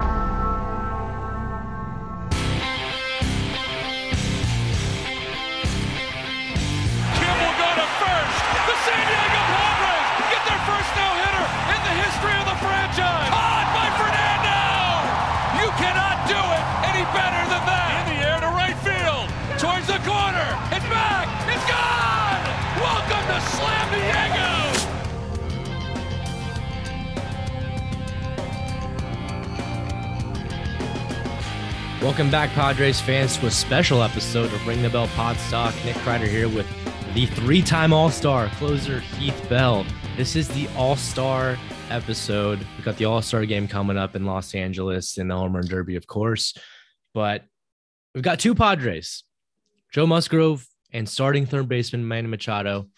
Kim Welcome back, Padres fans, to a special episode of Ring the Bell Pod Stock. Nick Kreider here with the three-time All-Star closer Heath Bell. This is the All-Star episode. We've got the All-Star game coming up in Los Angeles in the Home Run Derby, of course. But we've got two Padres, Joe Musgrove and starting third baseman Manny Machado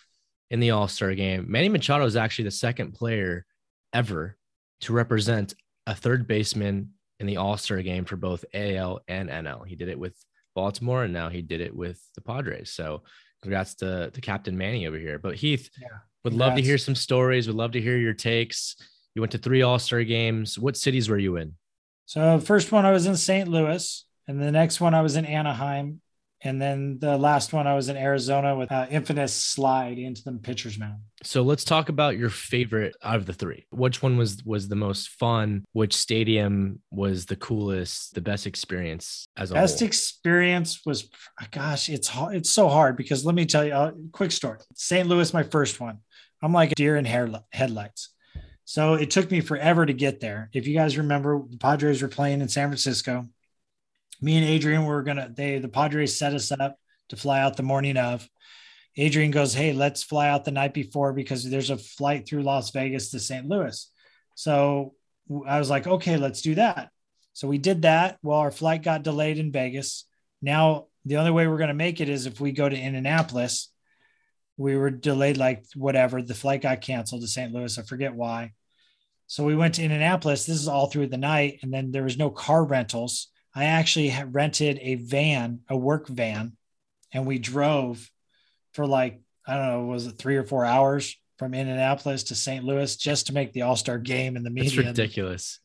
in the All-Star game. Manny Machado is actually the second player ever to represent a third baseman in the All Star game for both AL and NL. He did it with Baltimore, and now he did it with the Padres. So, congrats to, to Captain Manny over here. But Heath, Yeah, would love to hear some stories. Would love to hear your takes. You went to three All Star games. What cities were you in? So first one I was in St. Louis, and the next one I was in Anaheim, and then the last one I was in Arizona with uh, infamous slide into the pitcher's mound. So let's talk about your favorite out of the three. Which one was was the most fun? Which stadium was the coolest? The best experience as a Best whole? experience was, gosh, it's. It's so hard because let me tell you a quick story. St. Louis, my first one. I'm like a deer in hair headlights. So it took me forever to get there. If you guys remember, the Padres were playing in San Francisco. Me and Adrian were gonna. They the Padres set us up to fly out the morning of. Adrian goes, "Hey, let's fly out the night before because there's a flight through Las Vegas to St. Louis." So I was like, "Okay, let's do that." So we did that. Well, our flight got delayed in Vegas. Now the only way we're going to make it is if we go to Indianapolis. We were delayed like whatever. The flight got canceled to St. Louis. I forget why. So we went to Indianapolis. This is all through the night, and then there was no car rentals. I actually rented a van, a work van, and we drove for like I don't know, was it three or four hours from Indianapolis to St. Louis just to make the All Star game in the media. It's ridiculous.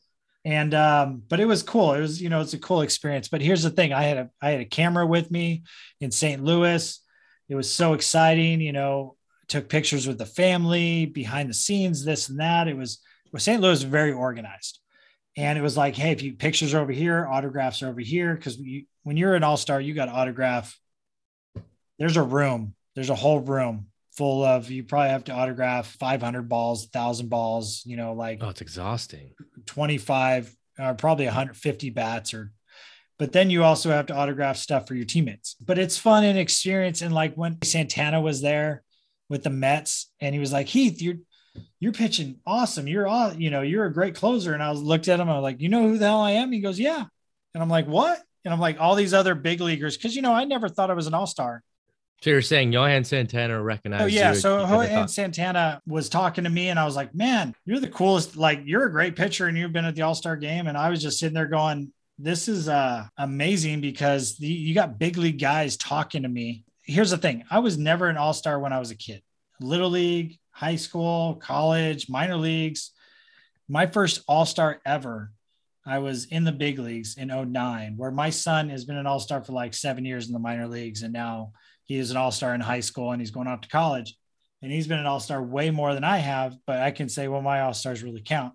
and um but it was cool it was you know it's a cool experience but here's the thing i had a i had a camera with me in st louis it was so exciting you know took pictures with the family behind the scenes this and that it was well, st louis very organized and it was like hey if you pictures are over here autographs are over here. Because you, when you're an all-star you got autograph. There's a room. There's a whole room full of you probably have to autograph 500 balls 1000 balls you know like Oh, it's exhausting. 25 or probably 150 bats or but then you also have to autograph stuff for your teammates. But it's fun and experience. And like when santana was there with the mets and he was like heath you're you're pitching awesome you're all you know you're a great closer and i was looked at him i was like you know who the hell i am he goes yeah and i'm like what and i'm like all these other big leaguers because you know i never thought i was an all-star So you're saying Johan Santana recognized Oh yeah, you. so You Johan Santana was talking to me, and I was like, "Man, you're the coolest! Like, you're a great pitcher, and you've been at the All Star game." And I was just sitting there going, "This is uh, amazing because the, you got big league guys talking to me." Here's the thing: I was never an All Star when I was a kid. Little league, high school, college, minor leagues. My first All Star ever. I was in the big leagues in 09, where my son has been an all star for like seven years in the minor leagues. And now he is an all star in high school and he's going off to college. and he's been an all-star way more than I have, but I can say, well, my all-stars really count.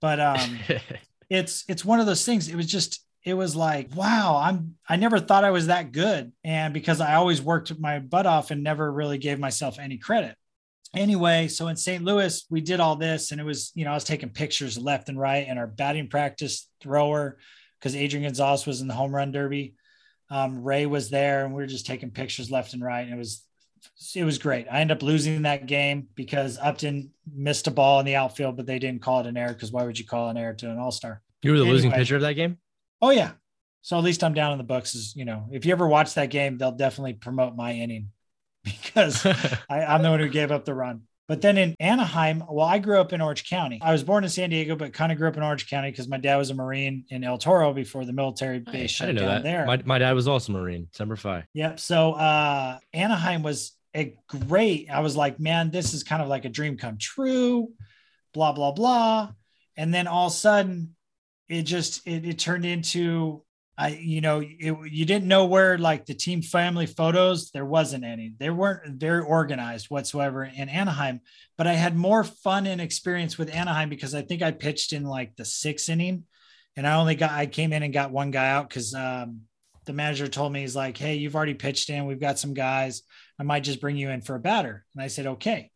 But um, it's it's one of those things. It was just it was like, wow, I'm I never thought I was that good. And because I always worked my butt off and never really gave myself any credit. Anyway, so in St. Louis, we did all this and it was, you know, I was taking pictures left and right and our batting practice thrower, because Adrian Gonzalez was in the home run derby. Um, Ray was there and we were just taking pictures left and right. And it was it was great. I ended up losing that game because Upton missed a ball in the outfield, but they didn't call it an error because why would you call an error to an all star? You were the anyway, losing pitcher of that game? Oh, yeah. So at least I'm down in the books. Is you know, if you ever watch that game, they'll definitely promote my inning because I, I'm the one who gave up the run. But then in Anaheim, well, I grew up in Orange County. I was born in San Diego, but kind of grew up in Orange County because my dad was a Marine in El Toro before the military base shut down that. there. My, my dad was also Marine, Semper Fi. Yep. So uh, Anaheim was a great. I was like, man, this is kind of like a dream come true, blah, blah, blah. And then all of a sudden, it just it, it turned into I, you know, it, you didn't know where like the team family photos, there wasn't any. They weren't very organized whatsoever in Anaheim. But I had more fun and experience with Anaheim because I think I pitched in like the sixth inning, and I only got I came in and got one guy out because um, the manager told me he's like, "Hey, you've already pitched in. We've got some guys. I might just bring you in for a batter." And I said, "Okay."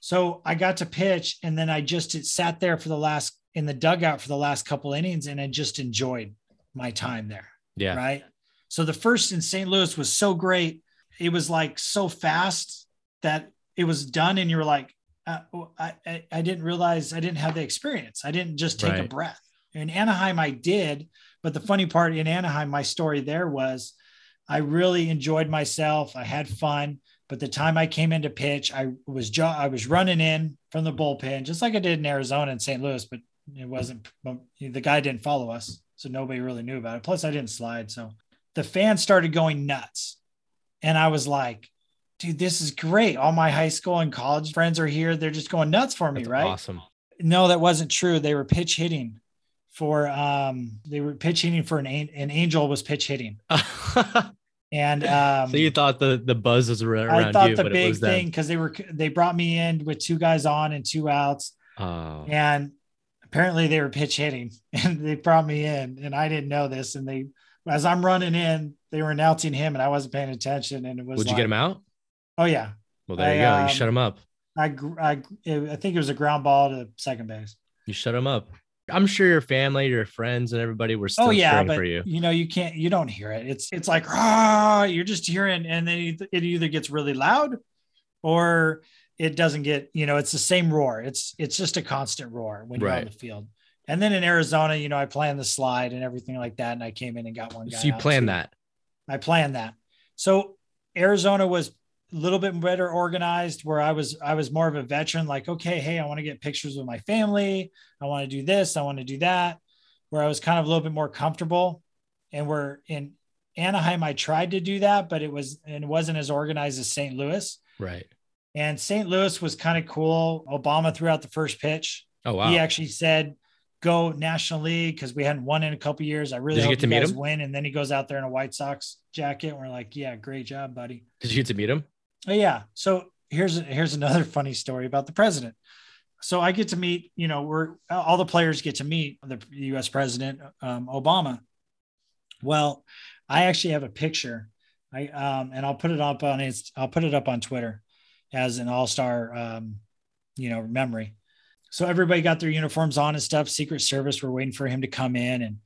So I got to pitch, and then I just sat there for the last in the dugout for the last couple innings, and I just enjoyed my time there. Yeah. Right. So the first in St. Louis was so great. It was like so fast that it was done. And you were like, uh, I, I, I, didn't realize I didn't have the experience. I didn't just take right. a breath. In Anaheim, I did. But the funny part in Anaheim, my story there was I really enjoyed myself. I had fun. But the time I came into pitch, I was jo- I was running in from the bullpen, just like I did in Arizona and St. Louis, but it wasn't the guy didn't follow us so nobody really knew about it. Plus, I didn't slide. So the fans started going nuts. And I was like, dude, this is great. All my high school and college friends are here. They're just going nuts for me, That's right? Awesome. No, that wasn't true. They were pitch hitting for um they were pitch hitting for an an angel was pitch hitting. and um so you thought the the buzz was around I thought you, the big thing because they were they brought me in with two guys on and two outs. Oh. And apparently they were pitch hitting and they brought me in and I didn't know this. And they, as I'm running in, they were announcing him and I wasn't paying attention. And it was, would like, you get him out? Oh yeah. Well, there you go. You um, shut him up. I, I, I think it was a ground ball to second base. You shut him up. I'm sure your family, your friends, and everybody were still oh, yeah, but, for you. You know, you can't, you don't hear it. It's, it's like, ah, you're just hearing, and then it either gets really loud or it doesn't get, you know, it's the same roar. It's it's just a constant roar when you're right. on the field. And then in Arizona, you know, I planned the slide and everything like that. And I came in and got one guy. So you planned that. I planned that. So Arizona was a little bit better organized where I was I was more of a veteran, like, okay, hey, I want to get pictures with my family. I want to do this, I want to do that. Where I was kind of a little bit more comfortable. And we're in Anaheim, I tried to do that, but it was and it wasn't as organized as St. Louis. Right. And St. Louis was kind of cool. Obama threw out the first pitch. Oh wow! He actually said, "Go National League" because we hadn't won in a couple years. I really Did you get to meet him? Win, and then he goes out there in a White Sox jacket. And we're like, "Yeah, great job, buddy." Did you get to meet him? Oh yeah. So here's here's another funny story about the president. So I get to meet, you know, we're all the players get to meet the U.S. President um, Obama. Well, I actually have a picture. I um, and I'll put it up on. I'll put it up on Twitter as an all-star um, you know memory. So everybody got their uniforms on and stuff. Secret service were waiting for him to come in. And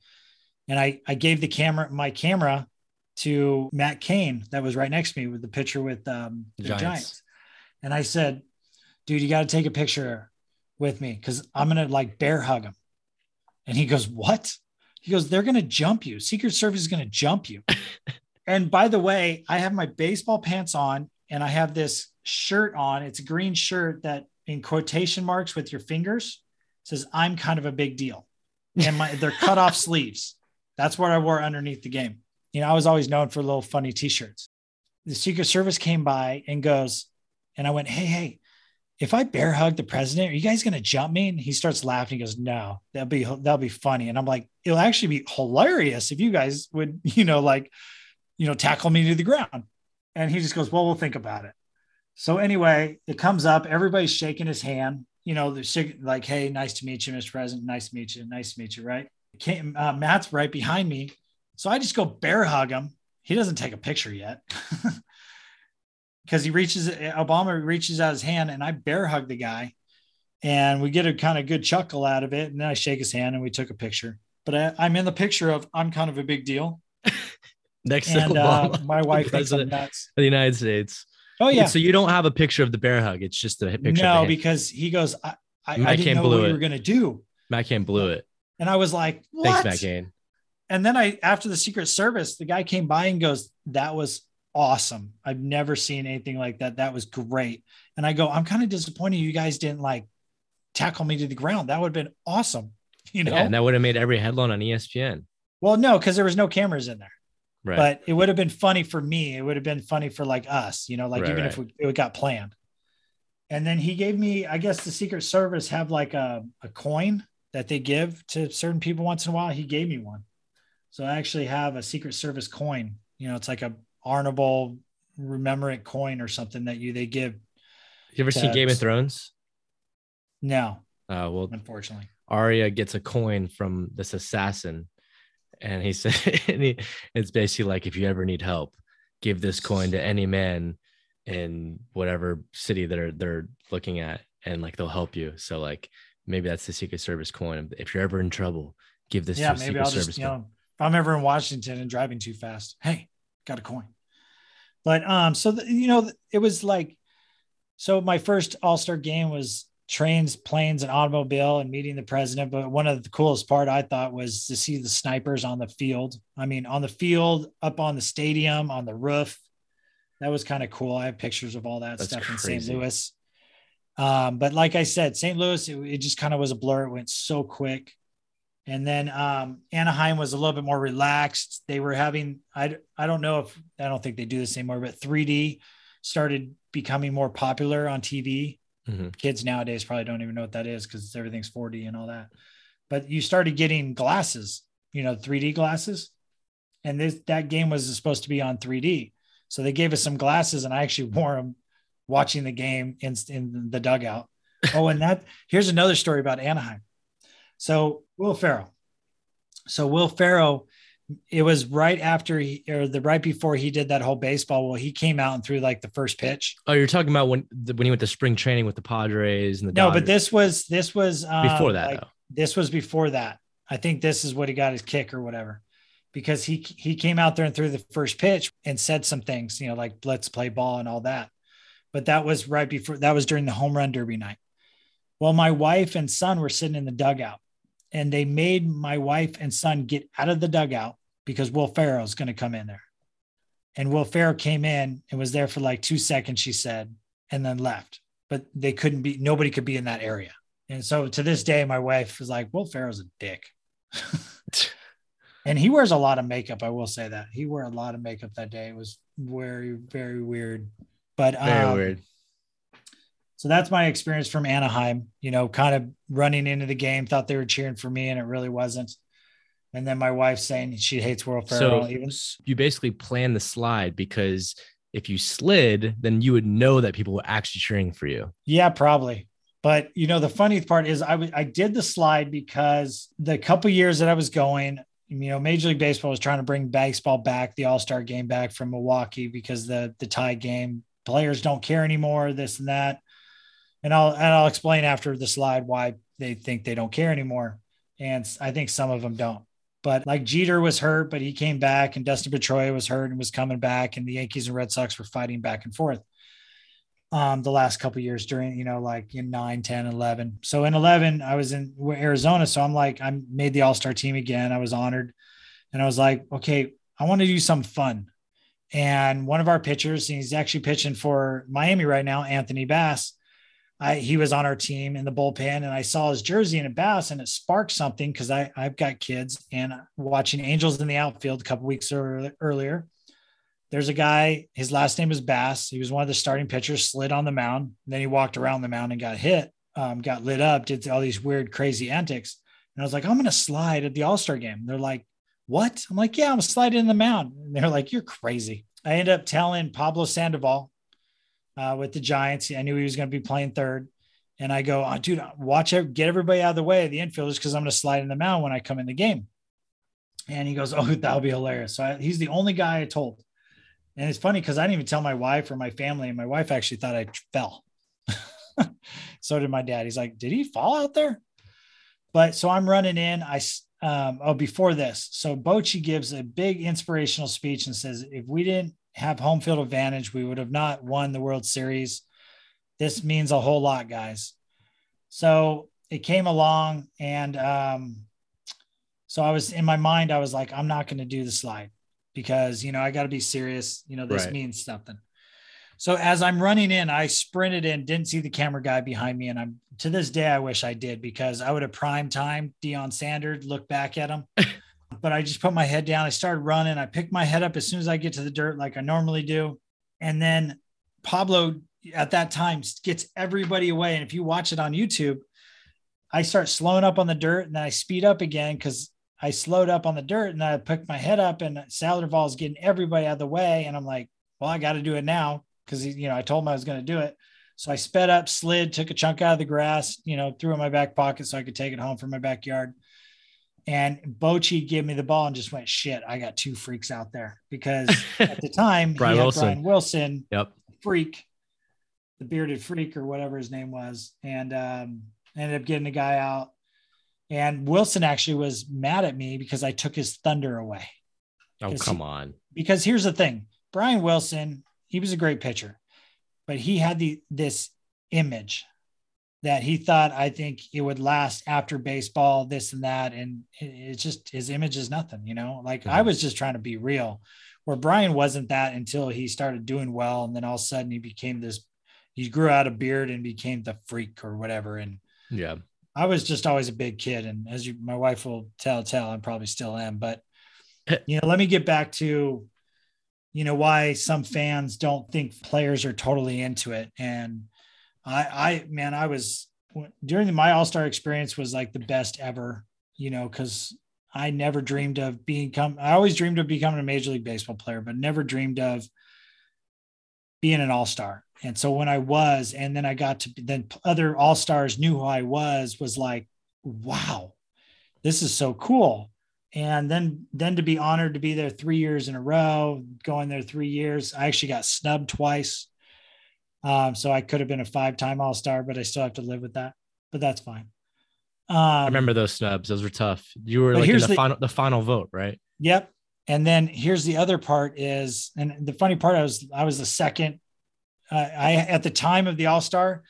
and i i gave the camera my camera to matt cain that was right next to me with the picture with um, the giants. giants. and i said dude you got to take a picture with me because i'm gonna like bear hug him. And he goes what? He goes they're gonna jump you. Secret service is gonna jump you. And by the way i have my baseball pants on and i have this shirt on. It's a green shirt that in quotation marks with your fingers says, I'm kind of a big deal. And my they're cut off sleeves. That's what I wore underneath the game. You know, I was always known for little funny t-shirts. The Secret Service came by and goes, and I went, Hey, hey, if I bear hug the president, are you guys going to jump me? And he starts laughing. He goes, no, that'll be, that'll be funny. And I'm like, it'll actually be hilarious if you guys would, you know, like, you know, tackle me to the ground. And he just goes, well, we'll think about it. So anyway, it comes up. Everybody's shaking his hand. You know, they're shak- like, "Hey, nice to meet you, Mr. President. Nice to meet you. Nice to meet you." Right? Came, uh, Matt's right behind me, so I just go bear hug him. He doesn't take a picture yet because he reaches. Obama reaches out his hand, and I bear hug the guy, and we get a kind of good chuckle out of it. And then I shake his hand, and we took a picture. But I, I'm in the picture of I'm kind of a big deal, Next to and uh, Obama, my wife president of the United States. Oh yeah, So you don't have a picture of the bear hug. It's just a picture. no, because he goes, I, I, Matt I didn't know what it. we were gonna do, Matt Cain blew it. and I was like, what? Thanks, Matt Cain. And then I, after the Secret Service, the guy came by and goes, "That was awesome. I've never seen anything like that. That was great." And I go, "I'm kind of disappointed you guys didn't like tackle me to the ground. That would have been awesome." You know? Yeah, and that would have made every headline on ESPN. well, no, because there was no cameras in there. Right. But it would have been funny for me. It would have been funny for like us, you know, like Right, even if we, it got planned. And then he gave me, I guess the Secret Service have like a, a coin that they give to certain people once in a while. He gave me one. So I actually have a Secret Service coin. You know, it's like a honorable remember it coin or something that you they give. you ever seen Game of Thrones? No, Uh, well, unfortunately. Arya gets a coin from this assassin, and he said, and he, it's basically like if you ever need help, give this coin to any man in whatever city that are they're looking at, and like they'll help you. So like maybe that's the Secret Service coin. If you're ever in trouble, give this yeah, to a maybe Secret I'll Service just, you know, if I'm ever in Washington and driving too fast, hey, got a coin. But um, so the, you know, it was like, so my first All Star game was trains, planes, and automobile, and meeting the president. But one of the coolest part I thought was to see the snipers on the field. I mean, on the field, up on the stadium, on the roof. That was kind of cool. I have pictures of all that That's stuff in. St. Louis. Um, but like I said, St. Louis, it, it just kind of was a blur. It went so quick. And then um, Anaheim was a little bit more relaxed. They were having, I, I don't know if, I don't think they do this anymore, but 3D started becoming more popular on TV. Mhm. Kids nowadays probably don't even know what that is because everything's 4D and all that. But you started getting glasses, you know, 3D glasses. And this, that game was supposed to be on 3D. So they gave us some glasses and I actually wore them watching the game in, in the dugout. Oh, and that here's another story about Anaheim. So Will Ferrell. So Will Ferrell, it was right after he or the right before he did that whole baseball. Well, he came out and threw like the first pitch. Oh, you're talking about when the, when he went to spring training with the Padres and the No, but this was this was um, before that like, though. this was before that. I think this is what he got his kick or whatever, because he he came out there and threw the first pitch and said some things, you know, like let's play ball and all that. But that was right before that was during the home run derby night. Well, my wife and son were sitting in the dugout, and they made my wife and son get out of the dugout because Will Ferrell is going to come in there. And Will Ferrell came in and was there for like two seconds, she said, and then left. But they couldn't be, nobody could be in that area. And so to this day, my wife is like, Will Ferrell's a dick. and he wears a lot of makeup. I will say that he wore a lot of makeup that day. It was very, very weird. But Very um, weird. so that's my experience from Anaheim, you know, kind of running into the game, thought they were cheering for me and it really wasn't. And then my wife saying she hates Will Ferrell. So even you basically planned the slide because if you slid, then you would know that people were actually cheering for you. yeah, probably. But you know, the funny part is I I did the slide because the couple years that I was going, you know, Major League Baseball was trying to bring baseball back, the All-Star game back from Milwaukee because the the tie game players don't care anymore, this and that. And I'll and I'll explain after the slide why they think they don't care anymore. And I think some of them don't. But like Jeter was hurt, but he came back, and Dustin Pedroia was hurt and was coming back, and the Yankees and Red Sox were fighting back and forth um, the last couple years during, you know, like in 9, 10, 11. So in 11, I was in Arizona. So I'm like, I made the All Star team again. I was honored. And I was like, okay, I want to do some fun. And one of our pitchers, and he's actually pitching for Miami right now, Anthony Bass. I, he was on our team in the bullpen and I saw his jersey in a bass and it sparked something because I've got kids and watching Angels in the outfield a couple weeks early, earlier. There's a guy, his last name is Bass. He was one of the starting pitchers, slid on the mound. Then he walked around the mound and got hit, um, got lit up, did all these weird, crazy antics. And I was like, I'm going to slide at the All Star game. They're like, what? I'm like, yeah, I'm sliding in the mound. And they're like, you're crazy. I end up telling Pablo Sandoval, uh, with the Giants. I knew he was going to be playing third. And I go, oh, dude, watch it, get everybody out of the way of the infielders because I'm going to slide in the mound when I come in the game. And he goes, Oh, that'll be hilarious. So I, he's the only guy I told. And it's funny because I didn't even tell my wife or my family. And my wife actually thought I fell. so did my dad. He's like, Did he fall out there? But so I'm running in. I, um, oh, before this. So Bochy gives a big inspirational speech and says, If we didn't have home field advantage, we would have not won the World Series. This means a whole lot, guys. So it came along and um, so I was in my mind, I was like, I'm not going to do the slide because, you know, I got to be serious. You know, this right. means something. So as I'm running in, I sprinted in, didn't see the camera guy behind me. And I'm to this day, I wish I did because I would have prime time Deion Sanders, look back at him. but I just put my head down. I started running. I picked my head up as soon as I get to the dirt, like I normally do. And then Pablo at that time gets everybody away. And if you watch it on YouTube, I start slowing up on the dirt and then I speed up again because I slowed up on the dirt and I picked my head up and Sandoval is getting everybody out of the way. And I'm like, well, I got to do it now because, you know, I told him I was going to do it. So I sped up, slid, took a chunk out of the grass, you know, threw in my back pocket so I could take it home from my backyard. And Bochy gave me the ball and just went, shit, I got two freaks out there because at the time, Brian, Wilson. Brian Wilson, yep. freak, the bearded freak or whatever his name was. And um, ended up getting the guy out. And Wilson actually was mad at me because I took his thunder away. Oh, come he, on. Because here's the thing Brian Wilson, he was a great pitcher, but he had the this image that he thought I think it would last after baseball, this and that. And it's just his image is nothing, you know. Like mm-hmm. I was just trying to be real, where Brian wasn't that until he started doing well. And then all of a sudden he became this, he grew out a beard and became the freak or whatever. And yeah, I was just always a big kid, and as you, my wife will tell, tell I probably still am. But you know, let me get back to, you know, why some fans don't think players are totally into it. And I, I, man, I was during my All Star experience was like the best ever. You know, because I never dreamed of being come. I always dreamed of becoming a Major League Baseball player, but never dreamed of being an All Star. And so when I was, and then I got to then other all stars knew who I was, was like, wow, this is so cool. And then then to be honored to be there three years in a row, going there three years. I actually got snubbed twice. Um, so I could have been a five-time all star, but I still have to live with that. But that's fine. Um, I remember those snubs; those were tough. You were like in the, the final, the final vote, right? Yep. And then here's the other part is, and the funny part, I was I was the second uh, I at the time of the All Star,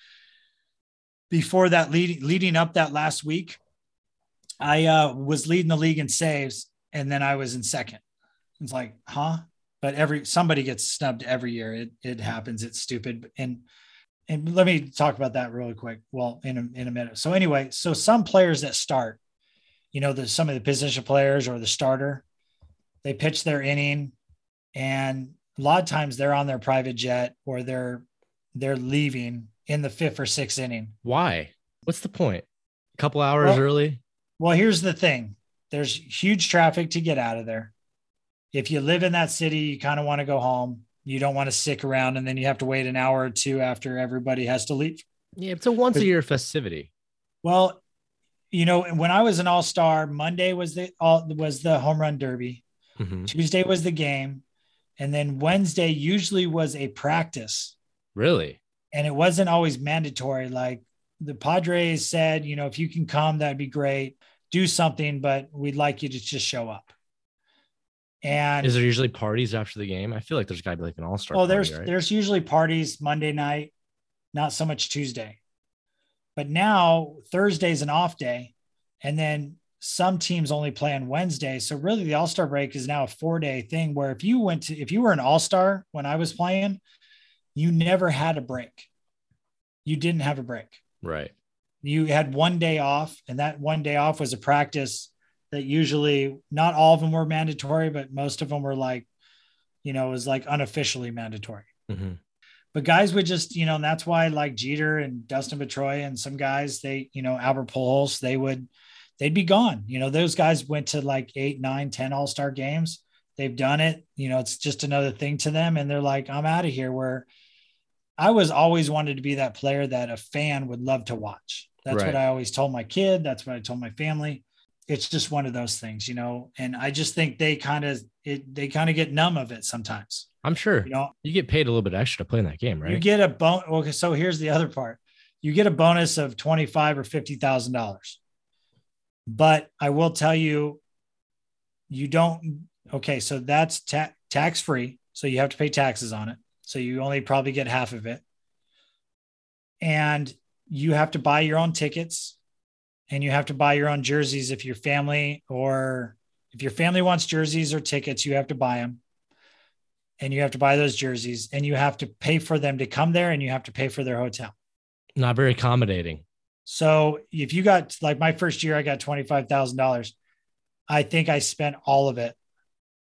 before that leading leading up that last week, I uh, was leading the league in saves, and then I was in second. It's like, huh? But every somebody gets snubbed every year. It it happens. It's stupid. And and let me talk about that really quick. Well, in a, in a minute. So anyway, so some players that start, you know, the some of the position players or the starter, they pitch their inning, and a lot of times they're on their private jet or they're they're leaving in the fifth or sixth inning. Why? What's the point? A couple hours well, early? Well, here's the thing. There's huge traffic to get out of there. If you live in that city, you kind of want to go home. You don't want to stick around and then you have to wait an hour or two after everybody has to leave. Yeah, it's a once a year festivity. Well, you know, when I was an all-star, Monday was the all was the home run derby. Mm-hmm. Tuesday was the game. And then Wednesday usually was a practice. Really? And it wasn't always mandatory. Like the Padres said, you know, if you can come, that'd be great. Do something, but we'd like you to just show up. And is there usually parties after the game? I feel like there's got to be like an all star. Oh, there's right? there's usually parties Monday night, not so much Tuesday. But now Thursday's an off day, and then some teams only play on Wednesday. So really the All-Star break is now a four-day thing where if you went to if you were an All-Star when I was playing, you never had a break. You didn't have a break. Right. You had one day off and that one day off was a practice that usually not all of them were mandatory, but most of them were like, you know, it was like unofficially mandatory. Mm-hmm. But guys would just, you know, and that's why like Jeter and Dustin Pedroia and some guys, they, you know, Albert Pujols, they would – they'd be gone. You know, those guys went to like eight, nine, 10 all star games. They've done it. You know, it's just another thing to them. And they're like, I'm out of here. Where I was always wanted to be that player that a fan would love to watch. That's Right. what I always told my kid. That's what I told my family. It's just one of those things, you know. And I just think they kind of it they kind of get numb of it sometimes. I'm sure You know, you get paid a little bit extra to play in that game, right? you get a bon. Okay, so here's the other part: you get a bonus of twenty five or fifty thousand dollars. But I will tell you, you don't. Okay, so that's ta- tax free, so you have to pay taxes on it. So you only probably get half of it, and you have to buy your own tickets, and you have to buy your own jerseys if your family or if your family wants jerseys or tickets, you have to buy them and you have to buy those jerseys and you have to pay for them to come there and you have to pay for their hotel. Not very accommodating. So if you got like my first year, I got $25,000. I think I spent all of it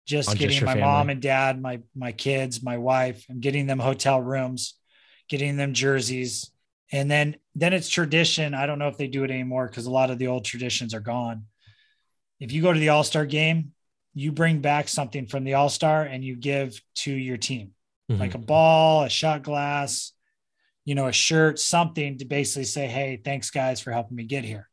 just On getting your my family? mom and dad, my, my kids, my wife, and getting them hotel rooms, getting them jerseys. And then, then it's tradition. I don't know if they do it anymore because a lot of the old traditions are gone. If you go to the all-star game, you bring back something from the all-star and you give to your team Mhm. like a ball, a shot glass, you know, a shirt, something to basically say, "Hey, thanks guys for helping me get here."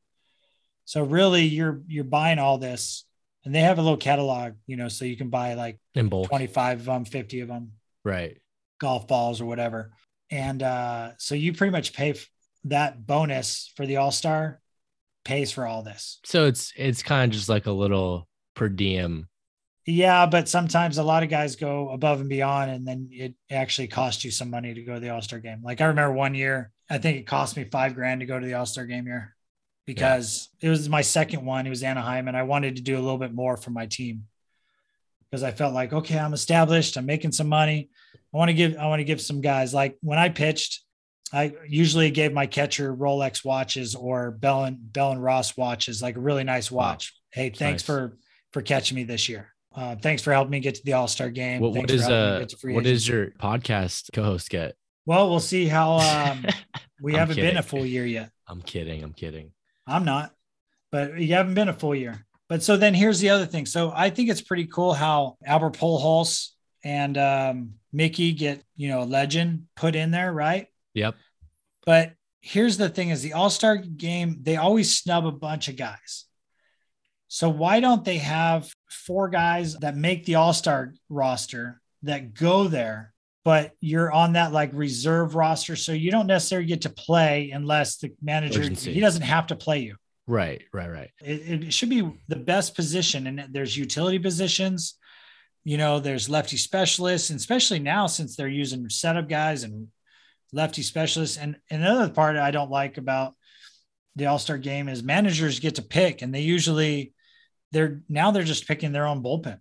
So really, you're you're buying all this, and they have a little catalog, you know, so you can buy like in bulk. 25 of them, 50 of them, Right. golf balls or whatever, and uh, so you pretty much pay f- that bonus for the All Star pays for all this. So it's it's kind of just like a little per diem. Yeah, but sometimes a lot of guys go above and beyond, and then it actually costs you some money to go to the All Star game. Like I remember one year, I think it cost me five grand to go to the All Star game here because it was my second one. It was Anaheim, and I wanted to do a little bit more for my team because I felt like, okay, I'm established, I'm making some money. I want to give, I want to give some guys like when I pitched, I usually gave my catcher Rolex watches or Bell and Bell and Ross watches, like a really nice watch. Hey, thanks nice. for for catching me this year. Uh, thanks for helping me get to the All Star game. What, what is uh get to free what is your podcast co-host get? Well, we'll see how. Um, we haven't been a full year yet. I'm kidding. I'm kidding. I'm not, but you haven't been a full year. But so then here's the other thing. So I think it's pretty cool how Albert Pujols and um, Miggy get you know a legend put in there, right? Yep. But here's the thing: is the All Star game they always snub a bunch of guys. So why don't they have four guys that make the All Star roster that go there, but you're on that like reserve roster, so you don't necessarily get to play unless the manager Urgency. he doesn't have to play you. Right. Right. Right. It, it should be the best position, and there's utility positions. You know, there's lefty specialists, and especially now since they're using setup guys and lefty specialists. And, and another part I don't like about the All Star game is managers get to pick, and they usually they're now they're just picking their own bullpen.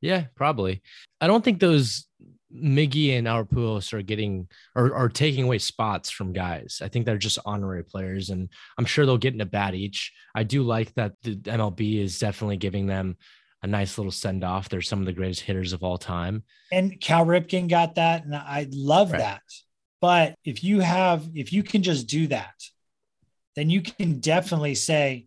Yeah, probably. I don't think those Miggy and our Pujols are getting or are taking away spots from guys. I think they're just honorary players, and I'm sure they'll get in a bat each. I do like that the MLB is definitely giving them a nice little send off. They're some of the greatest hitters of all time. And Cal Ripken got that, and I love Right. that. But if you have, if you can just do that, then you can definitely say,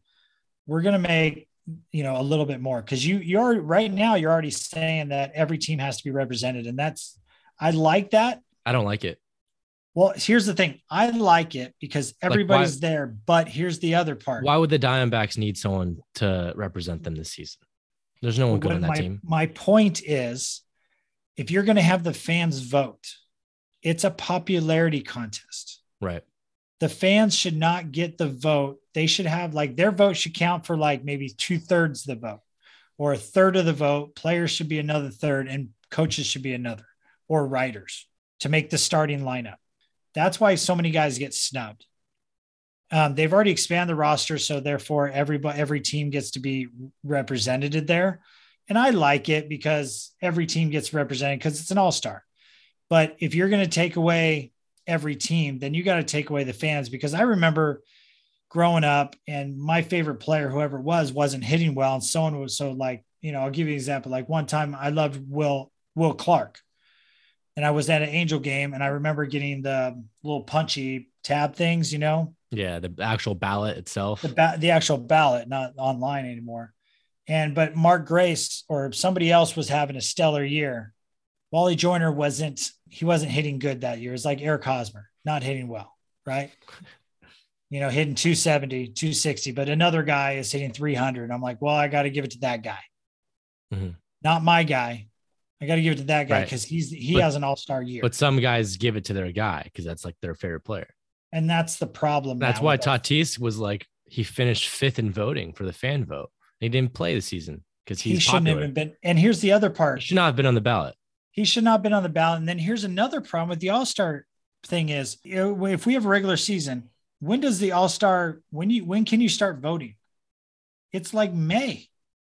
we're going to make, you know, a little bit more because you, you're right now, you're already saying that every team has to be represented. And that's, I like that. I don't like it. Well, here's the thing I like it because everybody's there. But here's the other part. Why would the Diamondbacks need someone to represent them this season? There's no one good on that my, team. My point is if you're going to have the fans vote, it's a popularity contest. Right. The fans should not get the vote. They should have like their vote should count for like maybe two thirds of the vote or a third of the vote. Players should be another third and coaches should be another or writers to make the starting lineup. That's why so many guys get snubbed. Um, they've already expanded the roster, so therefore everybody, every team gets to be represented there. And I like it because every team gets represented because it's an all star. But if you're going to take away every team, then you got to take away the fans because I remember growing up and my favorite player, whoever it was, wasn't hitting well. And someone was so like, you know, I'll give you an example. Like one time I loved Will, Will Clark and I was at an angel game and I remember getting the little punchy tab things, you know, Yeah, the actual ballot itself. the, ba- the actual ballot, not online anymore. And, but Mark Grace or somebody else was having a stellar year Wally Joyner wasn't he wasn't hitting good that year. It's like Eric Hosmer, not hitting well, right? You know, hitting 270, 260, but another guy is hitting 300. I'm like, well, I got to give it to that guy, Mhm. not my guy. I got to give it to that guy Right. because he's he But- has an all star year, But some guys give it to their guy because that's like their favorite player. and that's the problem. That's why Tatis was like he finished fifth in voting for the fan vote. He didn't play the season because he shouldn't have been. And here's the other He part: should not have been on the ballot. He should not have been on the ballot. And then here's another problem with the All Star thing: is if we have a regular season, when does the All Star when you when can you start voting? It's like May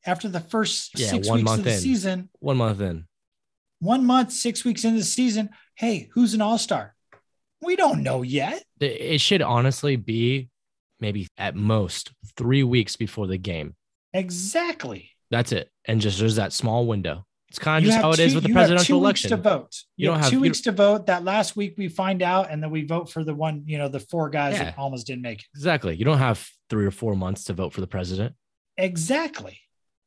after the first Yeah, six weeks of the in. season. One month in. One month, six weeks into the season. Hey, who's an All Star? We don't know yet. It it should honestly be maybe at most three weeks before the game. Exactly. That's it. And just there's that small window. It's kind of You just how it is two- with the you have presidential two election. Weeks to vote. You You, don't have have- two you weeks to vote. That last week we find out, and then we vote for the one, you know, the four guys Yeah. that almost didn't make it. Exactly. You don't have three or four months to vote for the president. Exactly.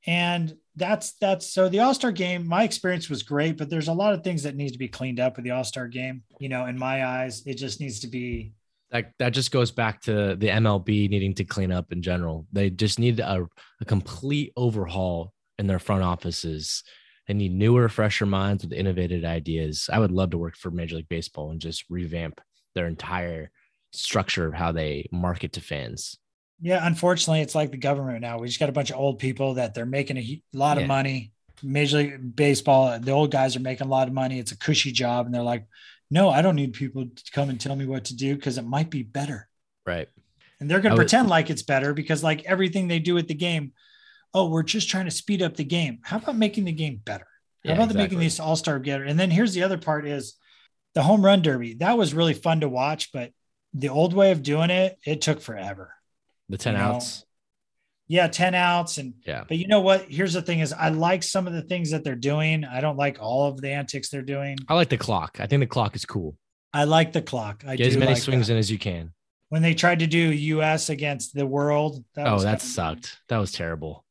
And that's that's so the All-Star game, my experience was great, but there's a lot of things that need to be cleaned up with the All-Star game. You know, in my eyes, it just needs to be That that just goes back to the MLB needing to clean up in general. They just need a, a complete overhaul in their front offices. They need newer, fresher minds with innovative ideas. I would love to work for Major League Baseball and just revamp their entire structure of how they market to fans. yeah, unfortunately, it's like the government now. We just got a bunch of old people that they're making a lot Yeah. of money. Major League Baseball, the old guys are making a lot of money. It's a cushy job, and they're like, "No, I don't need people to come and tell me what to do because it might be better." Right. And they're going to pretend like it's better because, like everything they do at the game, oh, we're just trying to speed up the game. How about making the game better? How Yeah, about the making exactly. these all star together? And then here's the other part: is the home run derby. That was really fun to watch, but the old way of doing it, it took forever. The 10 You know, outs. Yeah, ten outs, and Yeah. but you know what? Here's the thing: is I like some of the things that they're doing. I don't like all of the antics they're doing. I like the clock. I think the clock is cool. I like the clock. I Get as many like swings that. in as you can. When they tried to do U.S. against the world, that oh, that sucked. That was terrible.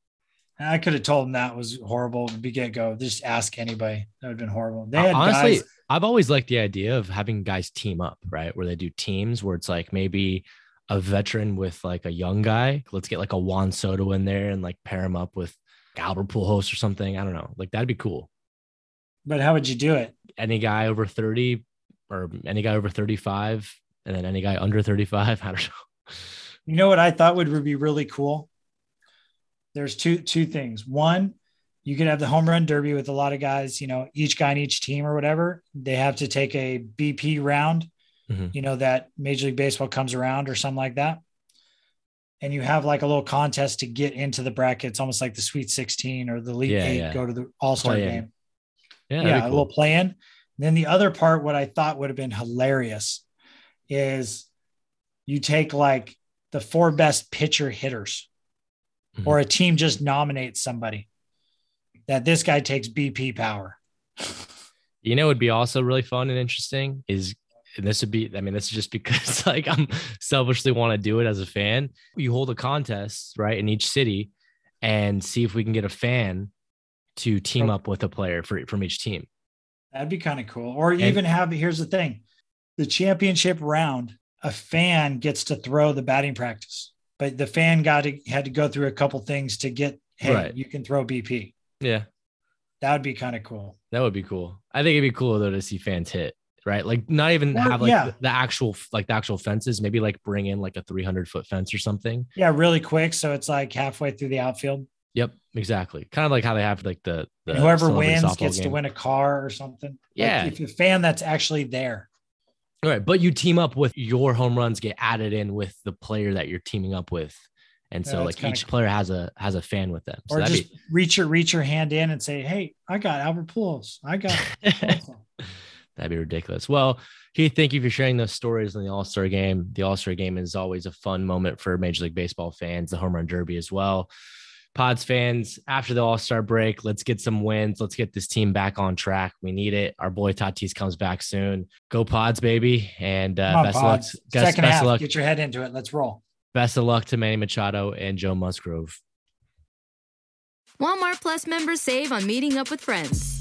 I could have told them that was horrible to be get go. Just ask anybody. That would have been horrible. They had honestly, guys. I've always liked the idea of having guys team up, right? Where they do teams where it's like maybe a veteran with like a young guy. Let's get like a Juan Soto in there and like pair him up with Albert Pujols or something. I don't know. Like that'd be cool. But how would you do it? Any guy over 30 or any guy over 35 and then any guy under 35. I don't know. You know what I thought would be really cool? There's two two things. One, you could have the home run derby with a lot of guys, you know, each guy in each team or whatever. They have to take a BP round, Mhm. you know, that Major League Baseball comes around or something like that. And you have like a little contest to get into the brackets, almost like the Sweet 16 or the Elite Yeah, Eight, yeah. go to the All Star game. Yeah, yeah, a little play in. Then the other part, what I thought would have been hilarious is you take like the four best pitcher hitters, Mhm. or a team just nominates somebody that this guy takes BP power. You know, it would be also really fun and interesting is, and this would be, I mean, this is just because like I'm selfishly want to do it as a fan. You hold a contest, right, in each city and see if we can get a fan to team up with a player for, from each team. That'd be kind of cool. Or And- even have here's the thing the championship round, a fan gets to throw the batting practice, but the fan got to had to go through a couple things to get, hey, Right. you can throw BP. Yeah, That would be kind of cool. that would be cool. I think it'd be cool though to see fans hit, right? Like not even have like yeah. the, the actual, like the actual fences, maybe like bring in like a 300 foot fence or something. Yeah, really quick. So it's like halfway through the outfield. Yep, exactly. Kind of like how they have like the, the whoever wins gets to win a car or something. Like, Yeah. if you're a fan that's actually there. All right, but you team up with your home runs get added in with the player that you're teaming up with, and so that's like each cool. player has a has a fan with them. So Or just reach your reach your hand in and say, Hey, I got Albert Pujols. I got that'd be ridiculous. Well, Heath, thank you for sharing those stories in the All Star Game. The All Star Game is always a fun moment for Major League Baseball fans. The Home Run Derby as well. Pods fans, after the All Star break, let's get some wins. Let's get this team back on track. We need it. Our boy Tatis comes back soon. Go Pods, baby! And uh, on, best of luck. Pods. Second best half, of luck. get your head into it. Let's roll. Best of luck to Manny Machado and Joe Musgrove. Walmart Plus members save on meeting up with friends.